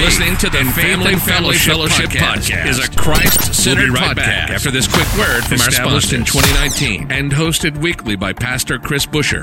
listening to the Family Fellowship, Fellowship Podcast. is a Christ-centered we'll right podcast. Back after this quick word from Established our sponsors. in 2019 and hosted weekly by Pastor Chris Busher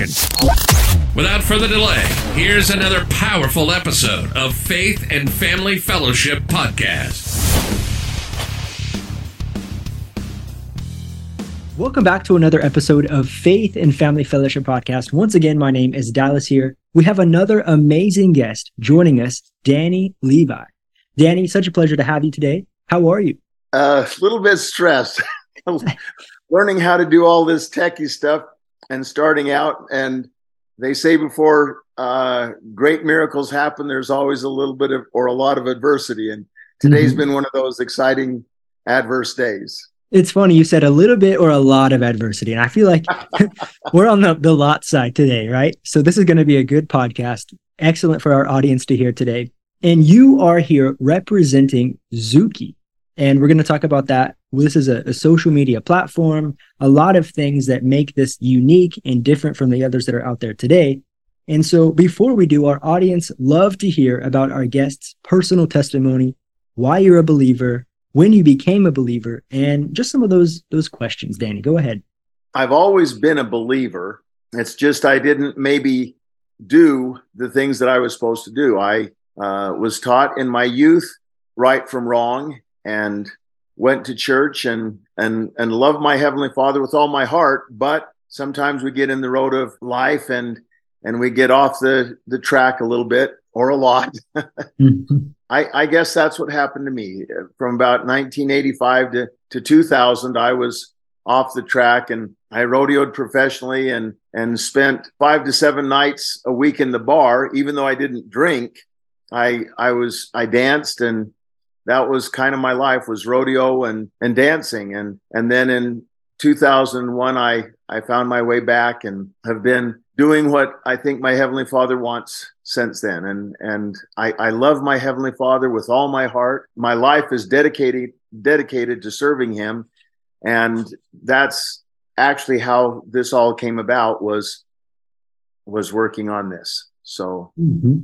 Without further delay, here's another powerful episode of Faith and Family Fellowship Podcast. Welcome back to another episode of Faith and Family Fellowship Podcast. Once again, my name is Dallas here. We have another amazing guest joining us, Danny Levi. Danny, such a pleasure to have you today. How are you? A uh, little bit stressed. Learning how to do all this techie stuff and starting out. And they say before uh, great miracles happen, there's always a little bit of or a lot of adversity. And today's mm-hmm. been one of those exciting adverse days. It's funny you said a little bit or a lot of adversity, and I feel like we're on the, the lot side today, right? So this is going to be a good podcast, excellent for our audience to hear today. And you are here representing Zuki, and we're going to talk about that this is a, a, social media platform, a lot of things that make this unique and different from the others that are out there today. And so before we do, our audience love to hear about our guests' personal testimony, why you're a believer, when you became a believer, and just some of those those questions. Danny, go ahead. I've always been a believer. It's just I didn't maybe do the things that I was supposed to do. I uh, was taught in my youth right from wrong, and went to church and and and loved my heavenly father with all my heart but sometimes we get in the road of life and and we get off the the track a little bit or a lot. Mm-hmm. I, I guess that's what happened to me. From about 1985 to, to 2000 i was off the track and i rodeoed professionally and and spent five to seven nights a week in the bar. Even though i didn't drink i i was i danced and that was kind of my life was rodeo and and dancing. And and then in 2001 I I found my way back and have been doing what I think my heavenly Father wants since then. And and I I love my heavenly Father with all my heart. My life is dedicated dedicated to serving him. And that's actually how this all came about was was working on this. So mm-hmm.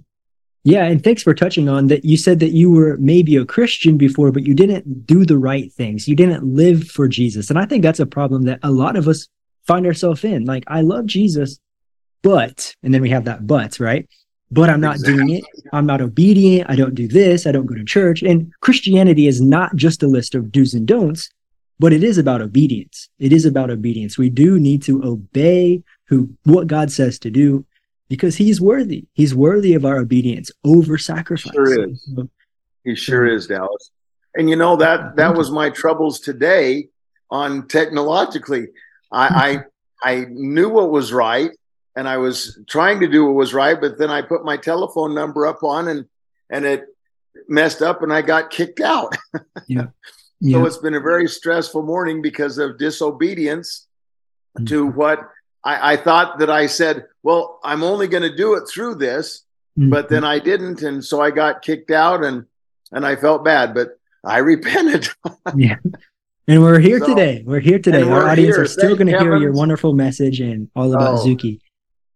Yeah, and thanks for touching on that. You said that you were maybe a Christian before, but you didn't do the right things. You didn't live for Jesus. And I think that's a problem that a lot of us find ourselves in. Like, I love Jesus, but, and then we have that but, right? But I'm not exactly. doing it. I'm not obedient. I don't do this. I don't go to church. And Christianity is not just a list of do's and don'ts, but it is about obedience. It is about obedience. We do need to obey who what God says to do because he's worthy. He's worthy of our obedience over sacrifice. Sure is. He sure is, Dallas. And you know that that was my troubles today on technologically. I, I I knew what was right and I was trying to do what was right, but then I put my telephone number up on and and it messed up and I got kicked out. yeah. yeah. So it's been a very stressful morning because of disobedience mm-hmm. to what I, I thought that I said, well, I'm only going to do it through this, mm-hmm. but then I didn't, and so I got kicked out, and and I felt bad, but I repented. yeah. And we're here so, today. We're here today. Our audience here. are still going to hear your wonderful message and all about oh. Zuki.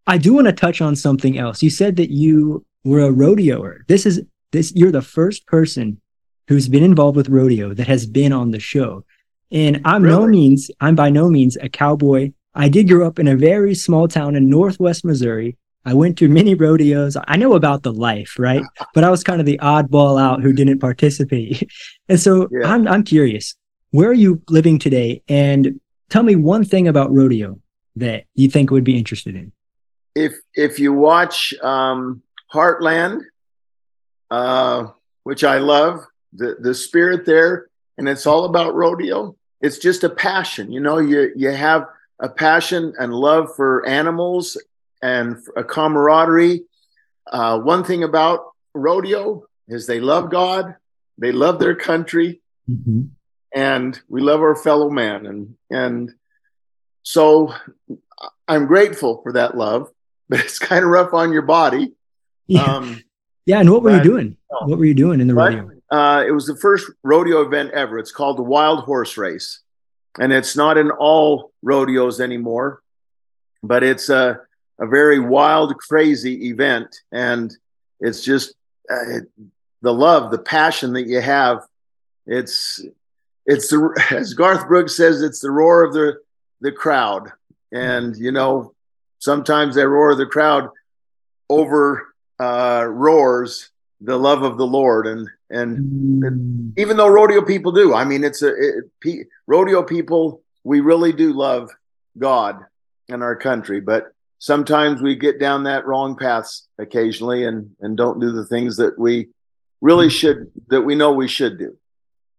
I do want to touch on something else. You said that you were a rodeoer. This is this you're the first person who's been involved with rodeo that has been on the show. And I'm really? no means I'm by no means a cowboy I did grow up in a very small town in Northwest Missouri. I went to many rodeos. I know about the life, right? But I was kind of the oddball out who didn't participate. And so yeah. I'm, I'm curious, where are you living today? And tell me one thing about rodeo that you think would be interested in. If, if you watch, um, Heartland, uh, which I love, the, the spirit there, and it's all about rodeo. It's just a passion. You know, you, you have, a passion and love for animals and a camaraderie. Uh, one thing about rodeo, is they love God, they love their country, mm-hmm. and we love our fellow man. And and so I'm grateful for that love, but it's kind of rough on your body. Yeah. Um, yeah. And what were but, you doing? What were you doing in the rodeo? Uh, it was the first rodeo event ever. It's called the Wild Horse Race, and it's not in all rodeos anymore, but it's a a very wild, crazy event, and it's just uh, it, the love, the passion that you have. It's it's the as Garth Brooks says, it's the roar of the the crowd, and you know sometimes that roar of the crowd over uh, roars the love of the Lord, and and, mm. and even though rodeo people do, I mean, it's a it, rodeo people. We really do love God and our country, but sometimes we get down that wrong paths occasionally and and don't do the things that we really should that we know we should do.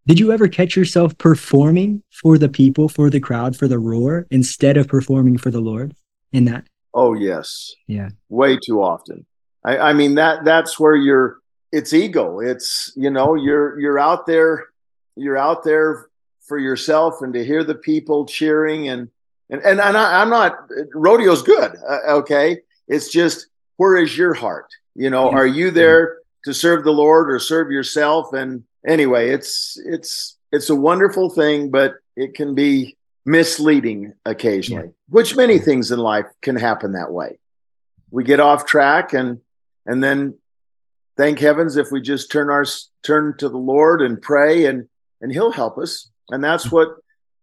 Did you ever catch yourself performing for the people for the crowd for the roar instead of performing for the lord in that? Oh yes. Yeah. Way too often. I i mean that that's where you're it's ego it's you know you're you're out there you're out there for yourself and to hear the people cheering and and and, and I, am not rodeo's good. Uh, okay, it's just where is your heart? You know, are you there to serve the Lord or serve yourself? And anyway, it's it's it's a wonderful thing, but it can be misleading occasionally, yeah. which many things in life can happen that way. We get off track and and then thank heavens if we just turn our turn to the Lord and pray and and he'll help us. And that's what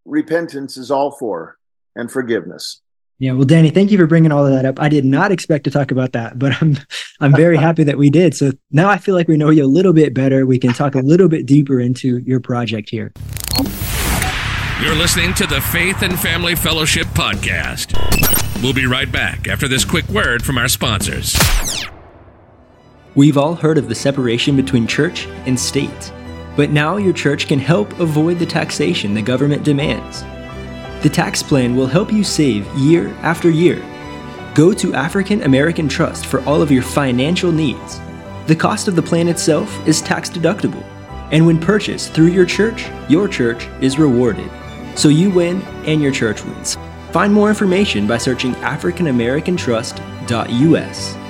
repentance is all for and forgiveness. Yeah, well, Danny, thank you for bringing all of that up. I did not expect to talk about that, but I'm I'm very happy that we did. So now I feel like we know you a little bit better. We can talk a little bit deeper into your project here. You're listening to the Faith and Family Fellowship podcast. We'll be right back after this quick word from our sponsors. We've all heard of the separation between church and state, but now your church can help avoid the taxation the government demands. The tax plan will help you save year after year. Go to African American Trust for all of your financial needs. The cost of the plan itself is tax deductible, and when purchased through your church, your church is rewarded. So you win and your church wins. Find more information by searching africanamericantrust.us.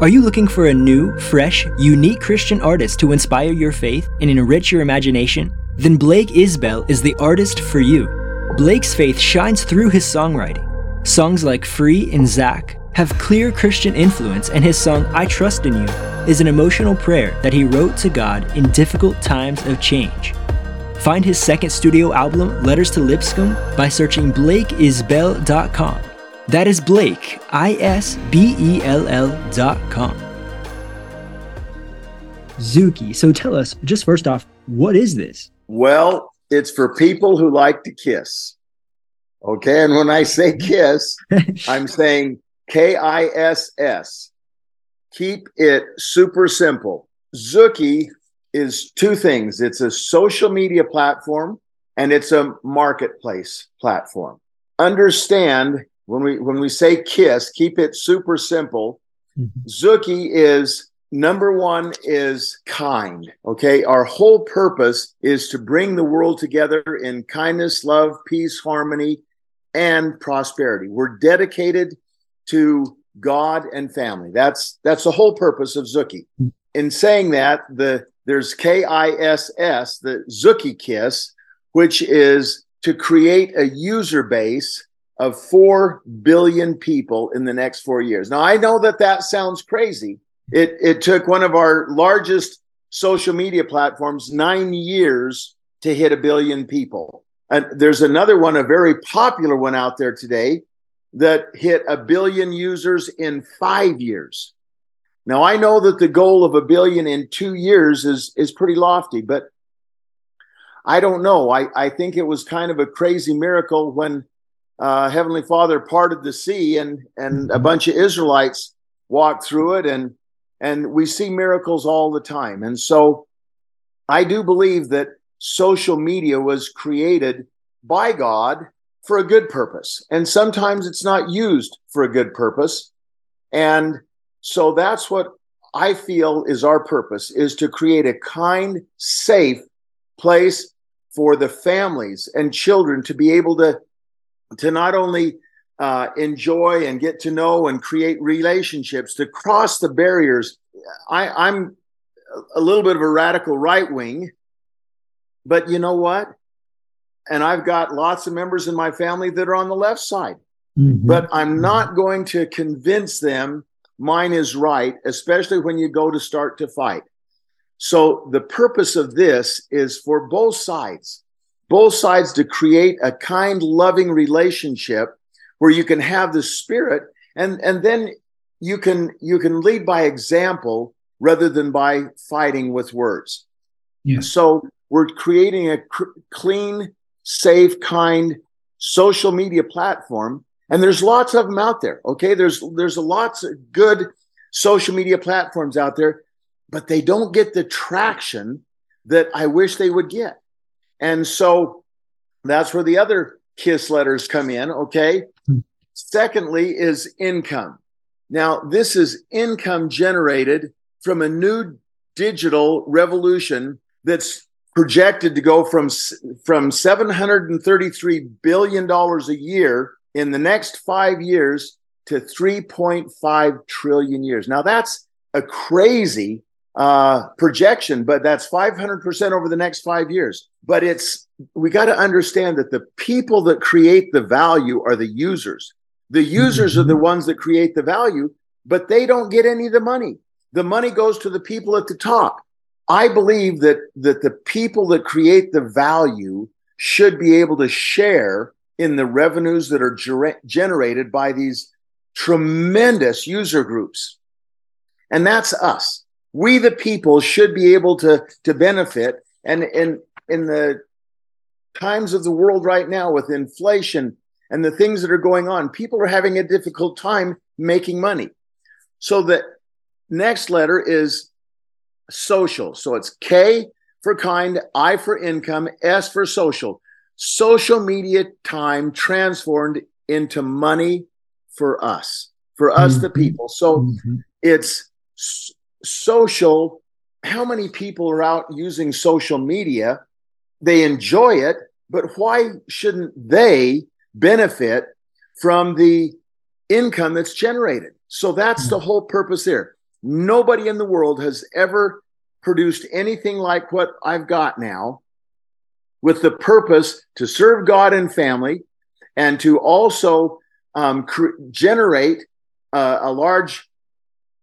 Are you looking for a new, fresh, unique Christian artist to inspire your faith and enrich your imagination? then Blake Isbell is the artist for you. Blake's faith shines through his songwriting. Songs like Free and Zach have clear Christian influence, and his song I Trust in You is an emotional prayer that he wrote to God in difficult times of change. Find his second studio album, Letters to Lipscomb, by searching BlakeIsbell.com. That is Blake, I S B E L com. Zuki, so tell us, just first off, what is this? Well, it's for people who like to kiss. Okay. And when I say kiss, I'm saying K I S S. Keep it super simple. Zuki is two things it's a social media platform and it's a marketplace platform. Understand when we when we say kiss, keep it super simple. Mm-hmm. Zuki is Number one is kind. Okay. Our whole purpose is to bring the world together in kindness, love, peace, harmony, and prosperity. We're dedicated to God and family. That's that's the whole purpose of Zuki. In saying that, the there's K I S S, the Zuki Kiss, which is to create a user base of 4 billion people in the next 4 years. Now I know that that sounds crazy, it it took one of our largest social media platforms nine years to hit a billion people. And there's another one, a very popular one out there today that hit a billion users in five years. Now I know that the goal of a billion in two years is is pretty lofty, but I don't know. I, I think it was kind of a crazy miracle when uh, Heavenly Father parted the sea and and a bunch of Israelites walked through it and and we see miracles all the time. And so I do believe that social media was created by God for a good purpose. And sometimes it's not used for a good purpose. And So that's what I feel is our purpose is to create a kind, safe place for the families and children to be able to to not only uh, enjoy and get to know and create relationships to cross the barriers. I, I'm a little bit of a radical right wing, but you know what? And I've got lots of members in my family that are on the left side. Mm-hmm. But I'm not going to convince them mine is right, especially when you go to start to fight. So the purpose of this is for both sides, both sides to create a kind, loving relationship where you can have the spirit and, and then you can, you can lead by example rather than by fighting with words. Yes. So we're creating a cr- clean, safe, kind social media platform and there's lots of them out there okay there's there's lots of good social media platforms out there but they don't get the traction that i wish they would get and so that's where the other kiss letters come in okay hmm. secondly is income now this is income generated from a new digital revolution that's projected to go from from 733 billion dollars a year in the next five years to 3.5 trillion years. Now, that's a crazy uh, projection, but that's 500% over the next five years. But it's, we got to understand that the people that create the value are the users. The users are the ones that create the value, but they don't get any of the money. The money goes to the people at the top. I believe that, that the people that create the value should be able to share in the revenues that are ger- generated by these tremendous user groups. And that's us. We, the people, should be able to, to benefit. And in, in the times of the world right now with inflation and the things that are going on, people are having a difficult time making money. So the next letter is social. So it's K for kind, I for income, S for social social media time transformed into money for us, for us, mm-hmm. the people. So mm-hmm. it's social. How many people are out using social media? They enjoy it, but why shouldn't they benefit from the income that's generated? So that's the whole purpose there. Nobody in the world has ever produced anything like what I've got now with the purpose to serve God and family and to also um, generate uh, a large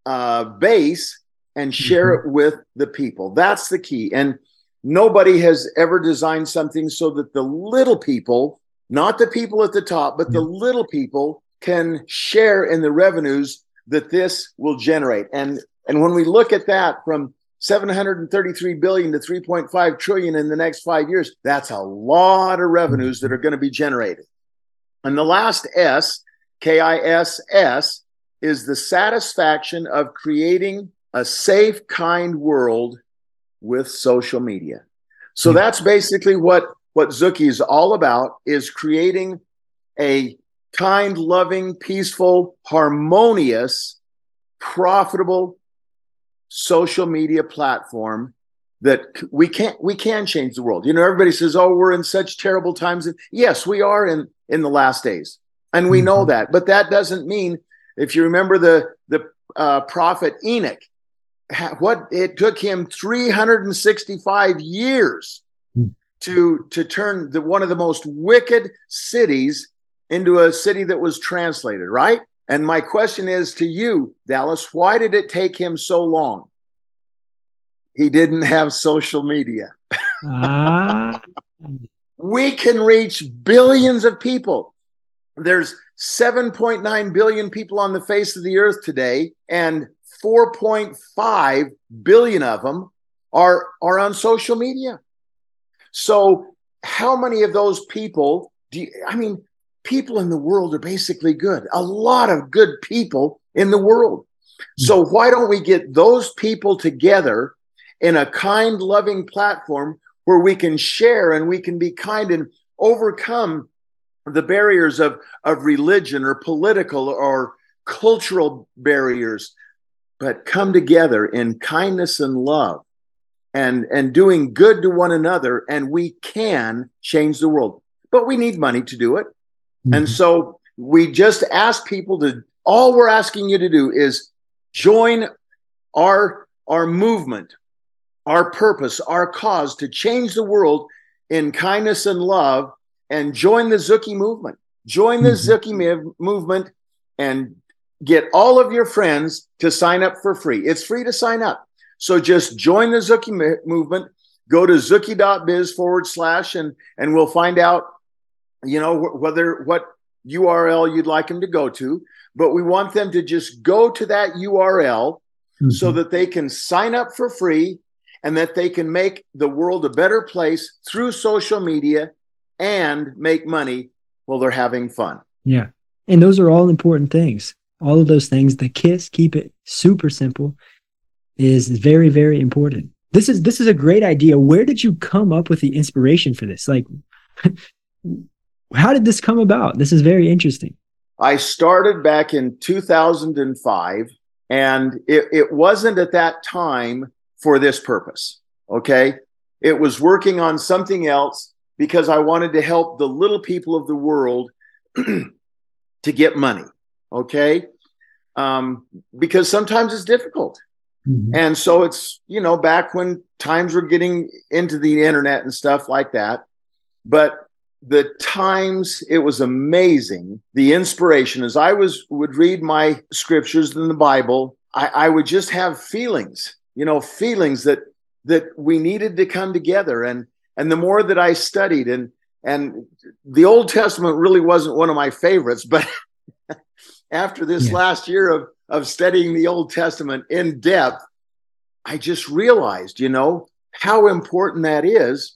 uh, base and share mm-hmm. it with the people. That's the key. And nobody has ever designed something so that the little people, not the people at the top, but the little people can share in the revenues that this will generate. And and when we look at that from 733 billion to 3.5 trillion in the next five years. That's a lot of revenues that are going to be generated. And the last S, K I S S, is the satisfaction of creating a safe, kind world with social media. So hmm. that's basically what what Zuki is all about is creating a kind, loving, peaceful, harmonious, profitable, social media platform that we can't we can change the world. You know, everybody says, "Oh, we're in such terrible times." Yes, we are in in the last days, and we mm-hmm. know that. But that doesn't mean, if you remember the the uh, prophet Enoch, what it took him 365 years mm-hmm. to to turn the one of the most wicked cities into a city that was translated, right? And my question is to you, Dallas, why did it take him so long? He didn't have social media. Uh. we can reach billions of people. There's 7.9 billion people on the face of the earth today, and 4.5 billion of them are, are on social media. So, how many of those people do you, I mean, people in the world are basically good. A lot of good people in the world. So why don't we get those people together in a kind, loving platform where we can share and we can be kind and overcome the barriers of, of religion or political or cultural barriers. But come together in kindness and love and and doing good to one another and we can change the world but we need money to do it mm-hmm. and so we just ask people to all we're asking you to do is join our our movement our purpose our cause to change the world in kindness and love and join the Zuki movement join the mm-hmm. Zuki movement and get all of your friends to sign up for free it's free to sign up so just join the Zuki movement. Go to zuki.biz forward slash and and we'll find out, you know, whether what URL you'd like them to go to. But we want them to just go to that URL mm-hmm. so that they can sign up for free and that they can make the world a better place through social media and make money while they're having fun. Yeah. And those are all important things. All of those things. The KISS, keep it super simple is very, very important. This is this is a great idea. Where did you come up with the inspiration for this? Like how did this come about? This is very interesting. I started back in 2005 and it, it wasn't at that time for this purpose. Okay. It was working on something else because I wanted to help the little people of the world to get money. Okay. Um, because sometimes it's difficult. Mm-hmm. And so it's, you know, back when times were getting into the internet and stuff like that. But the times it was amazing the inspiration as i was would read my scriptures in the bible I, I, would just have feelings you know feelings that that we needed to come together and and the more that i studied and and the old testament really wasn't one of my favorites but after this yeah. last year of of studying the Old Testament in depth, I just realized, you know, how important that is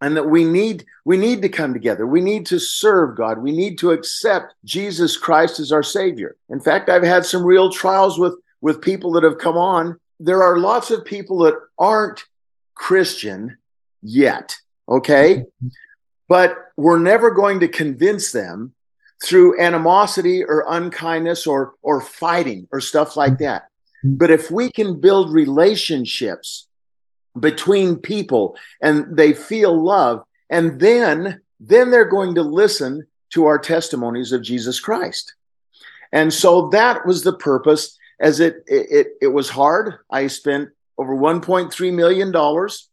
and that we need we need to come together. We need to serve god. We need to accept jesus christ as our savior. In fact i've had some real trials with with people that have come on. There are lots of people that aren't christian yet okay? Mm-hmm. But we're never going to convince them through animosity or unkindness or or fighting or stuff like that. But if we can build relationships between people and they feel love and then then they're going to listen to our testimonies of Jesus Christ. And so that was the purpose as it it it was hard. I spent over 1.3 million dollars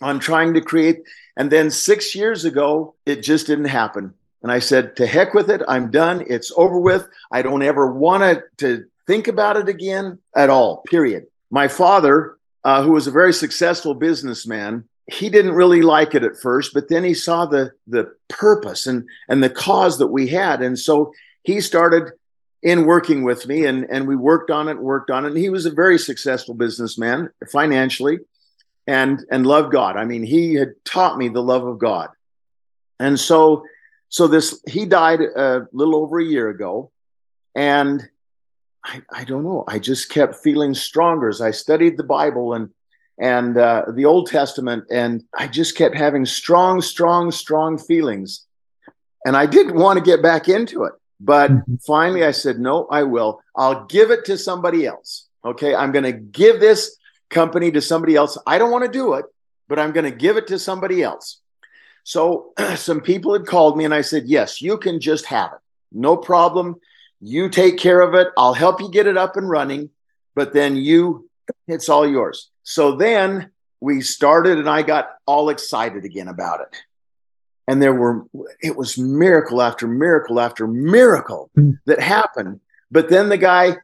on trying to create and then 6 years ago it just didn't happen and I said, to heck with it. I'm done. It's over with. I don't ever want to think about it again at all, period. My father, uh, who was a very successful businessman, he didn't really like it at first, but then he saw the the purpose and and the cause that we had, and so he started in working with me, and and we worked on it, worked on it. And he was a very successful businessman financially, and and loved God. I mean, he had taught me the love of God, and so so this he died a little over a year ago. And I, I don't know. I just kept feeling stronger as i studied the bible and and uh, the old testament. And i just kept having strong strong strong feelings. And i didn't want to get back into it. But mm-hmm. finally i said no i will. I'll give it to somebody else. Okay? I'm going to give this company to somebody else. I don't want to do it but i'm going to give it to somebody else so some people had called me and I said, Yes, you can just have it. No problem. You take care of it. I'll help you get it up and running, but then you, it's all yours. So then we started and I got all excited again about it. And there were, it was miracle after miracle after miracle mm. that happened. But then the guy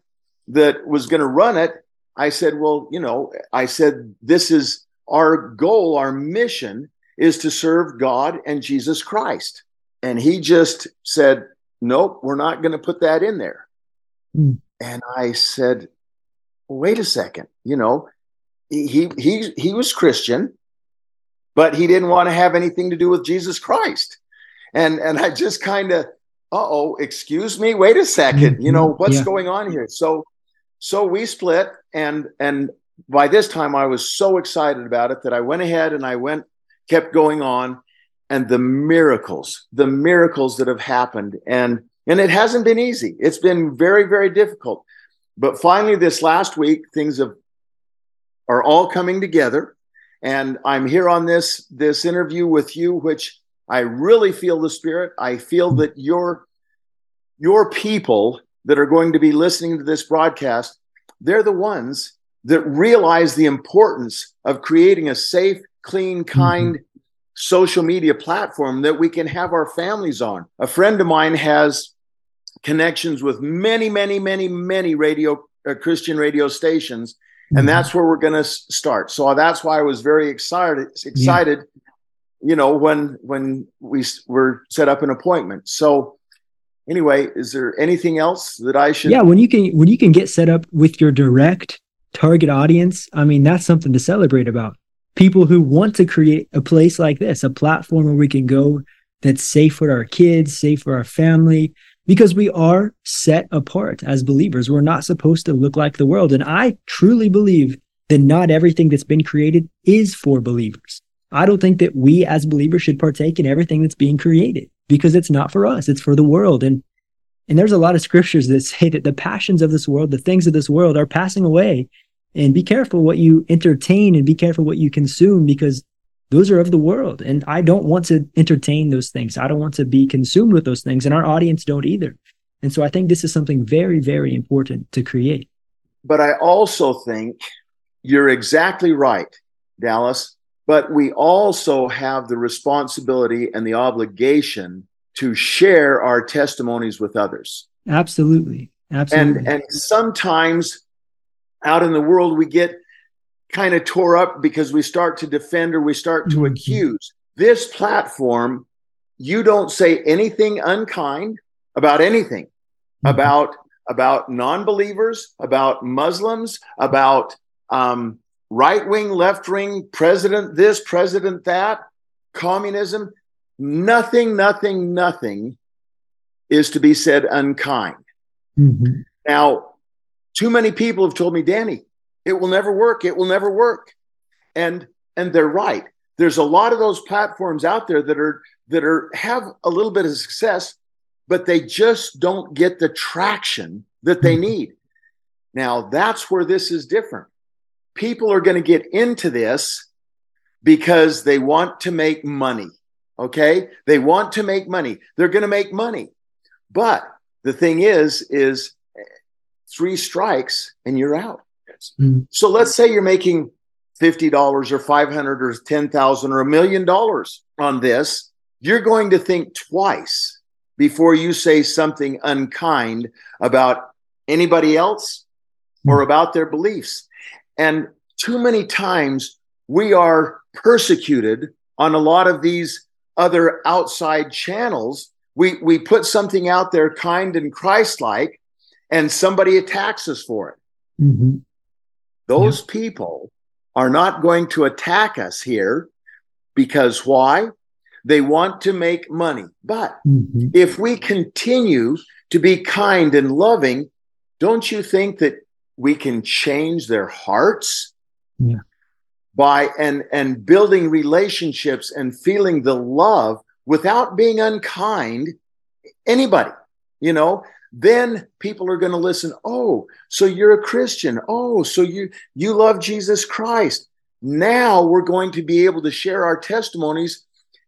that was going to run it, I said, Well, you know, I said, this is our goal, our mission is to serve God and Jesus Christ. And he just said, Nope, we're not going to put that in there. Mm. And I said, Wait a second. You know, he, he, he was Christian, but he didn't want to have anything to do with Jesus Christ. And, and I just kind of, uh oh, excuse me, wait a second. You know, what's yeah. going on here? So, so we split and, and by this time I was so excited about it that I went ahead and I went kept going on and the miracles the miracles that have happened. And and it hasn't been easy. It's been very very difficult. But finally, this last week, things have are all coming together, and I'm here on this this interview with you, which I really feel the spirit. I feel that your your people that are going to be listening to this broadcast, they're the ones that realize the importance of creating a safe, clean, kind mm-hmm. social media platform that we can have our families on. A friend of mine has connections with many, many, many, many radio uh, Christian radio stations, mm-hmm. and that's where we're going to start. So that's why I was very excited. Excited, yeah. you know, when when we were set up an appointment. So anyway, is there anything else that I should? Yeah, when you can when you can get set up with your direct target audience, I mean, that's something to celebrate about. People who want to create a place like this, a platform where we can go that's safe for our kids, safe for our family, because we are set apart as believers. We're not supposed to look like the world. And I truly believe that not everything that's been created is for believers. I don't think that we as believers should partake in everything that's being created because it's not for us, it's for the world. And and there's a lot of scriptures that say that the passions of this world, the things of this world are passing away. And be careful what you entertain and be careful what you consume because those are of the world. And i don't want to entertain those things. I don't want to be consumed with those things and our audience don't either. And so i think this is something very very important to create. But i also think you're exactly right dallas. But we also have the responsibility and the obligation to share our testimonies with others. Absolutely. Absolutely. And and sometimes out in the world we get kind of tore up because we start to defend or we start to mm-hmm. accuse. This platform, you don't say anything unkind about anything, mm-hmm. about about non-believers, about Muslims, about um, right wing, left wing, president this, president that, communism. Nothing, nothing, nothing is to be said unkind. Mm-hmm. Now, too many people have told me, Danny, it will never work. It will never work. And and they're right. There's a lot of those platforms out there that are that are have a little bit of success, but they just don't get the traction that they mm-hmm. need. Now that's where this is different. People are going to get into this because they want to make money. Okay? They want to make money. They're going to make money. But the thing is is three strikes and you're out. Mm. So let's say you're making $50 or 500 or 10,000 or a million dollars on this, you're going to think twice before you say something unkind about anybody else or mm. about their beliefs. And too many times we are persecuted on a lot of these other outside channels. We, we put something out there kind and Christ like, and somebody attacks us for it. Mm-hmm. Those yeah. people are not going to attack us here because why? They want to make money. But mm-hmm. if we continue to be kind and loving, don't you think that we can change their hearts? Yeah. By and and building relationships and feeling the love without being unkind anybody you know then people are going to listen oh so you're a christian. Oh so you you love jesus christ. Now we're going to be able to share our testimonies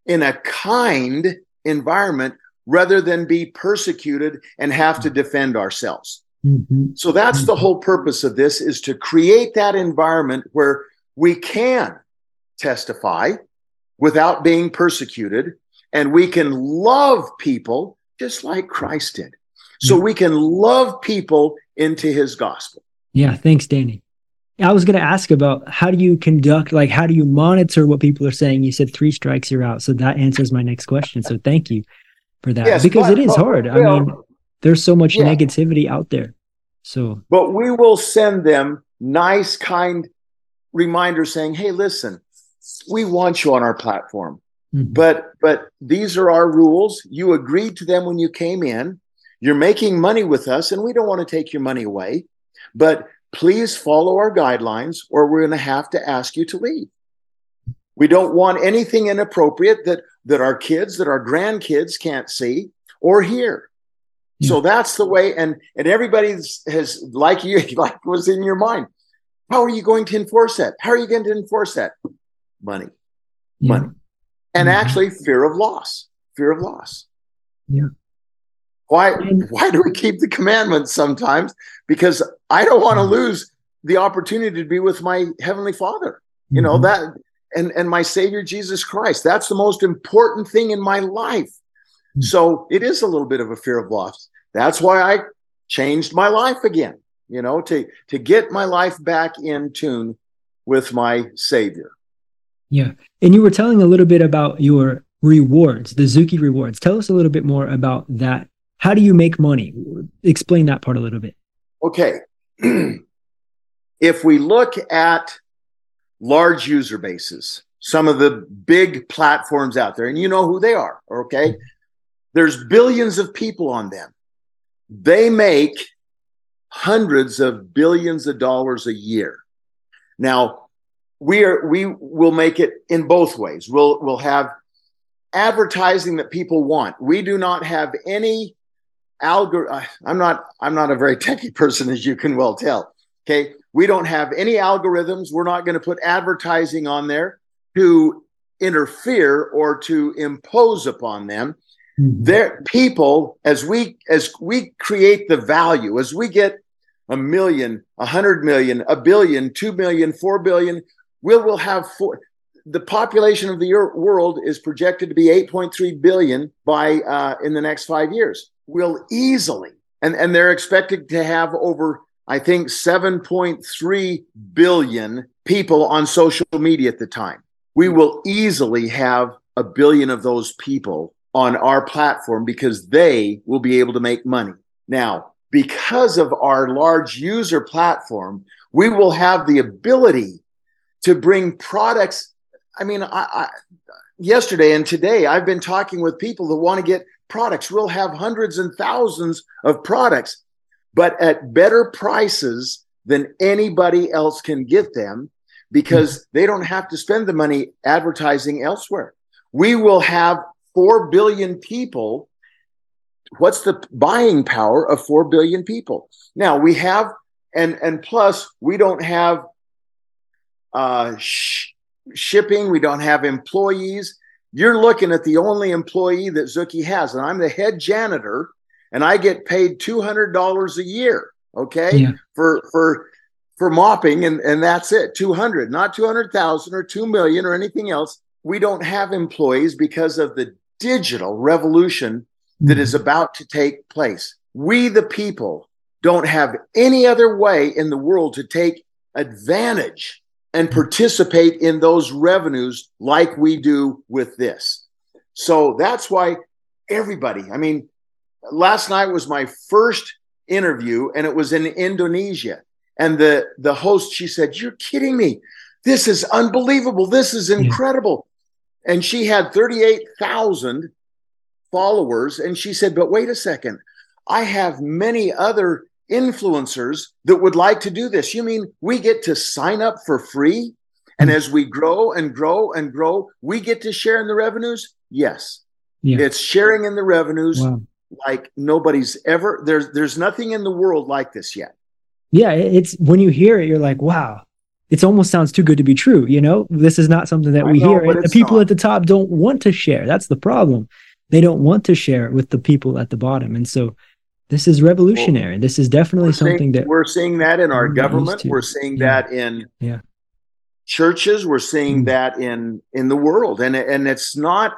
in a kind environment rather than be persecuted and have to defend ourselves. Mm-hmm. so that's the whole purpose of this is to create that environment where we can testify without being persecuted and we can love people just like christ did so we can love people into his gospel. Yeah, thanks, Danny. I was going to ask about how do you conduct, like, how do you monitor what people are saying? You said three strikes, you're out. So that answers my next question. So thank you for that yes, because but, it is but, hard. I mean, there's so much yeah. negativity out there. So, but we will send them nice, kind reminders saying, hey, listen, we want you on our platform. Mm-hmm. But but these are our rules. You agreed to them when you came in. You're making money with us, and we don't want to take your money away, but please follow our guidelines, or we're going to have to ask you to leave. We don't want anything inappropriate that, that our kids, that our grandkids can't see or hear. Yeah. So that's the way, and and everybody has like you like was in your mind. How are you going to enforce that? How are you going to enforce that? Money, yeah. money, and mm-hmm. actually fear of loss. Fear of loss. Yeah. Why? Why do we keep the commandments sometimes? Because I don't want to mm-hmm. lose the opportunity to be with my heavenly Father. You know mm-hmm. that, and and my Savior Jesus Christ. That's the most important thing in my life. Mm-hmm. So it is a little bit of a fear of loss. That's why I changed my life again. You know, to to get my life back in tune with my Savior. Yeah, and you were telling a little bit about your rewards, the Zuki rewards. Tell us a little bit more about that. How do you make money? Explain that part a little bit. Okay. if we look at large user bases, some of the big platforms out there, and you know who they are, okay? There's billions of people on them. They make hundreds of billions of dollars a year. Now, we are we will make it in both ways. We'll we'll have advertising that people want. We do not have any algor I'm not I'm not a very techy person as you can well tell. Okay? We don't have any algorithms. We're not going to put advertising on there to interfere or to impose upon them. Mm-hmm. There people as we as we create the value, as we get a million, a hundred million, a billion, two million, four billion, we'll we'll have four the population of the world is projected to be 8.3 billion by uh, in the next five years. Will easily, and and they're expected to have over, I think, 7.3 billion people on social media at the time. We will easily have a billion of those people on our platform because they will be able to make money. Now, because of our large user platform, we will have the ability to bring products I mean, I, I, yesterday and today, I've been talking with people that want to get products. We'll have hundreds and thousands of products, but at better prices than anybody else can get them because mm-hmm. they don't have to spend the money advertising elsewhere. We will have 4 billion people. What's the buying power of 4 billion people? Now we have, and, and plus, we don't have uh, sh- shipping, we don't have employees. You're looking at the only employee that Zuki has, and I'm the head janitor, and I get paid two hundred dollars a year. Okay, yeah. for for for mopping, and and that's it, two hundred, not two hundred thousand or two million or anything else. We don't have employees because of the digital revolution that is mm-hmm. about to take place. We, the people, don't have any other way in the world to take advantage and participate in those revenues like we do with this. So that's why everybody, I mean, last night was my first interview and it was in Indonesia. And the, the host, she said, You're kidding me. This is unbelievable. This is incredible. Yeah. And she had 38,000 followers. And she said, But wait a second. I have many other influencers that would like to do this. You mean we get to sign up for free? And hmm. as we grow and grow and grow, we get to share in the revenues? Yes. Yeah. It's sharing in the revenues wow. like nobody's ever there's there's nothing in the world like this yet. Yeah, it's when you hear it, you're like, wow, it almost sounds too good to be true. You know, this is not something that we know, hear. The people not. at the top don't want to share. That's the problem. They don't want to share with the people at the bottom. And so this is revolutionary. Well, this is definitely something seeing, that we're seeing that in our government. We're seeing yeah. that in yeah. churches. We're seeing mm that in in the world, and and it's not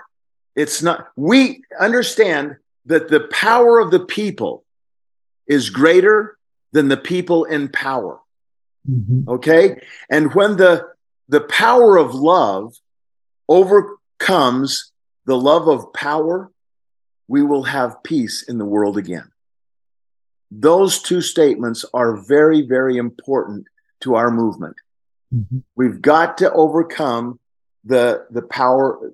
it's not. We understand that the power of the people is greater than the people in power. Mm-hmm. Okay, and when the the power of love overcomes the love of power, we will have peace in the world again. Those two statements are very, very important to our movement. Mm-hmm. We've got to overcome the the power,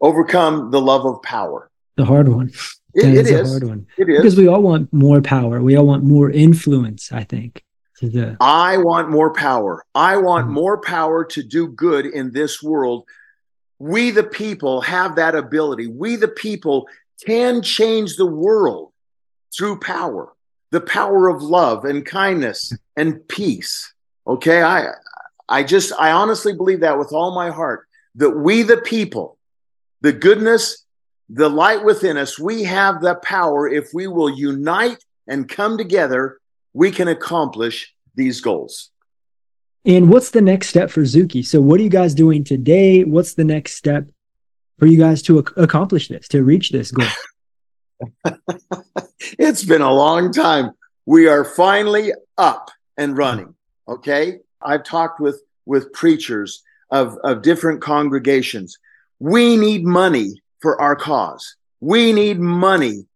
overcome the love of power. The hard one. It, it is, hard one. It is because we all want more power. We all want more influence. I think. The... I want more power. I want mm-hmm. more power to do good in this world. We, the people, have that ability. We, the people, can change the world through power, the power of love and kindness and peace. Okay. I, I just, I honestly believe that with all my heart that we, the people, the goodness, the light within us, we have the power. If we will unite and come together, we can accomplish these goals. And what's the next step for Zuki? So, what are you guys doing today? What's the next step for you guys to ac- accomplish this, to reach this goal? it's been a long time. We are finally up and running. Okay. I've talked with, with preachers of, of different congregations. We need money for our cause. We need money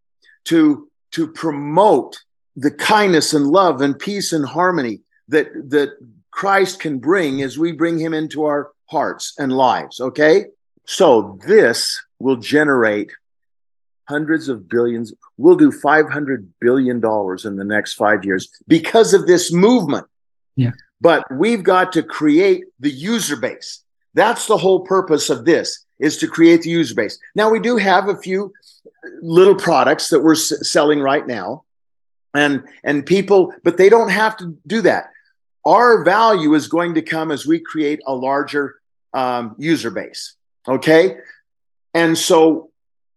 to, to promote the kindness and love and peace and harmony that, that Christ can bring as we bring him into our hearts and lives. Okay. So this will generate hundreds of billions. We'll do $500 billion in the next five years because of this movement. Yeah. But we've got to create the user base. That's the whole purpose of this is to create the user base. Now we do have a few little products that we're s- selling right now and and people but they don't have to do that our value is going to come as we create a larger um, user base okay and so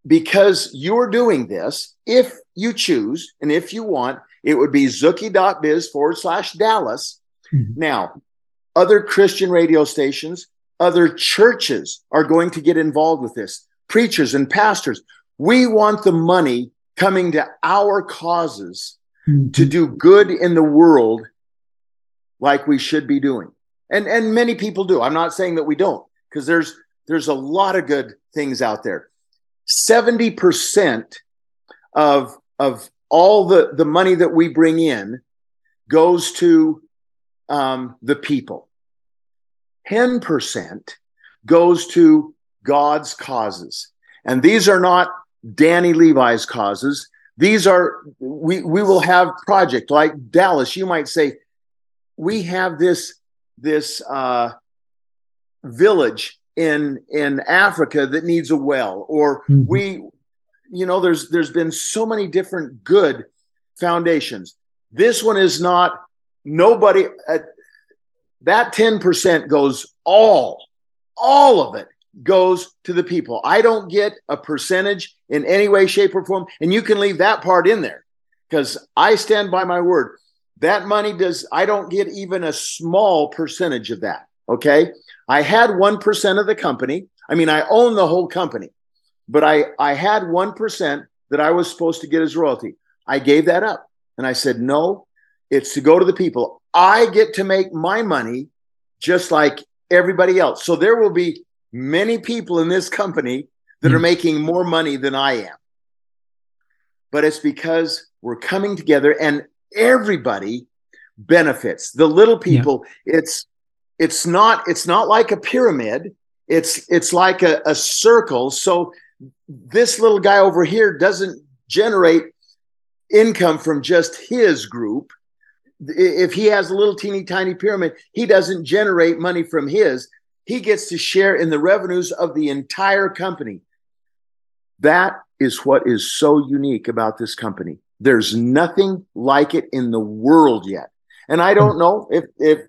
because you're doing this if you choose and if you want it would be zooki.biz forward slash dallas mm-hmm. now other christian radio stations other churches are going to get involved with this preachers and pastors we want the money coming to our causes mm-hmm. to do good in the world like we should be doing. And and many people do. I'm not saying that we don't because there's there's a lot of good things out there. 70% of of all the the money that we bring in goes to um, the people. 10% goes to God's causes. And these are not Danny Levi's causes. These are we we will have project like Dallas. You might say we have this this uh, village in in Africa that needs a well, or mm-hmm. we, you know, there's there's been so many different good foundations. This one is not nobody. Uh, that ten percent goes all all of it goes to the people. I don't get a percentage in any way, shape, or form. And you can leave that part in there because I stand by my word. That money does, I don't get even a small percentage of that. Okay. I had 1% of the company. I mean, I own the whole company, but I, I had 1% that I was supposed to get as royalty. I gave that up and I said, no, it's to go to the people. I get to make my money just like everybody else. So there will be many people in this company that are hmm. making more money than I am. But it's because we're coming together and everybody benefits. The little people, yeah. it's it's not it's not like a pyramid. It's it's like a, a circle. So this little guy over here doesn't generate income from just his group. If he has a little teeny tiny pyramid, he doesn't generate money from his he gets to share in the revenues of the entire company. That is what is so unique about this company. There's nothing like it in the world yet. And I don't know if if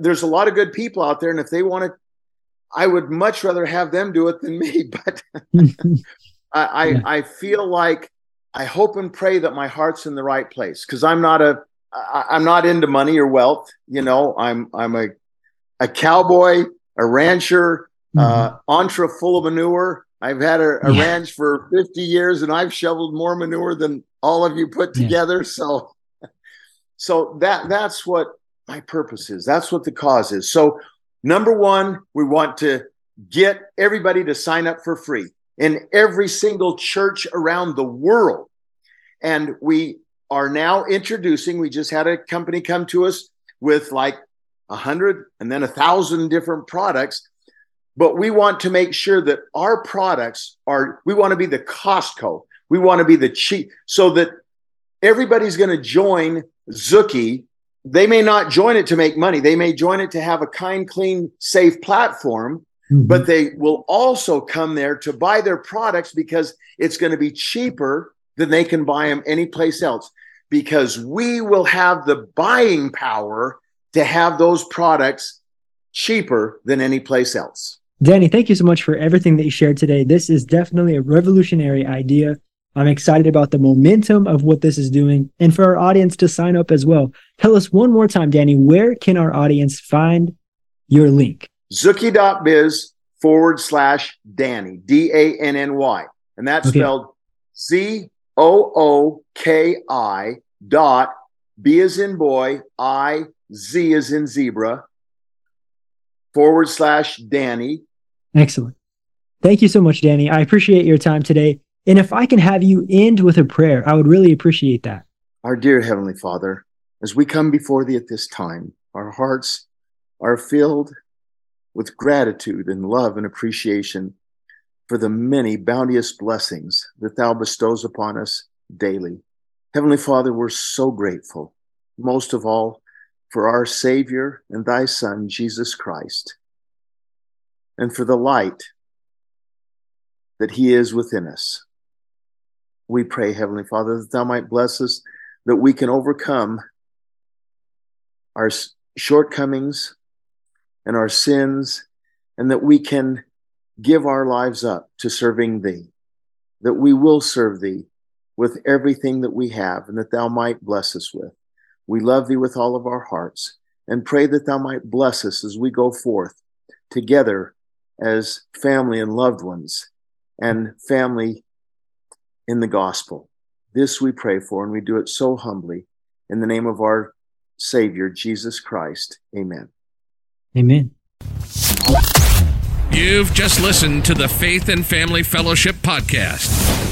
there's a lot of good people out there and if they want to I would much rather have them do it than me, but I, I, yeah. I feel like I hope and pray that my heart's in the right place because I'm not a I, I'm not into money or wealth. You know, I'm I'm a a cowboy a rancher, uh, mm-hmm. uh, entre full of manure. I've had a, a yeah. ranch for 50 years and I've shoveled more manure than all of you put together. Yeah. So, so that that's what my purpose is. That's what the cause is. So, number one, we want to get everybody to sign up for free in every single church around the world. And we are now introducing, we just had a company come to us with like a hundred and then a thousand different products. But we want to make sure that our products are, we want to be the Costco. We want to be the cheap so that everybody's going to join Zooki. They may not join it to make money. They may join it to have a kind, clean, safe platform, mm-hmm. but they will also come there to buy their products because it's going to be cheaper than they can buy them anyplace else because we will have the buying power to have those products cheaper than any place else. Danny, thank you so much for everything that you shared today. This is definitely a revolutionary idea. I'm excited about the momentum of what this is doing and for our audience to sign up as well. Tell us one more time, Danny, where can our audience find your link? Zooki.biz forward slash Danny, D A N N Y. And that's okay. spelled Z O O K I dot B as in boy, I Z as in zebra, forward slash Danny. Excellent. Thank you so much, Danny. I appreciate your time today. And if I can have you end with a prayer, I would really appreciate that. Our dear Heavenly Father, as we come before Thee at this time, our hearts are filled with gratitude and love and appreciation for the many bounteous blessings that Thou bestows upon us daily. Heavenly Father, we're so grateful, most of all, for our Savior and Thy Son, Jesus Christ, and for the light that He is within us. We pray, Heavenly Father, that Thou might bless us, that we can overcome our shortcomings and our sins, and that we can give our lives up to serving Thee, that we will serve Thee with everything that we have, and that Thou might bless us with. We love Thee with all of our hearts and pray that Thou might bless us as we go forth together as family and loved ones and family in the gospel. This we pray for, and we do it so humbly in the name of our Savior, Jesus Christ. Amen. Amen. You've just listened to the Faith and Family Fellowship Podcast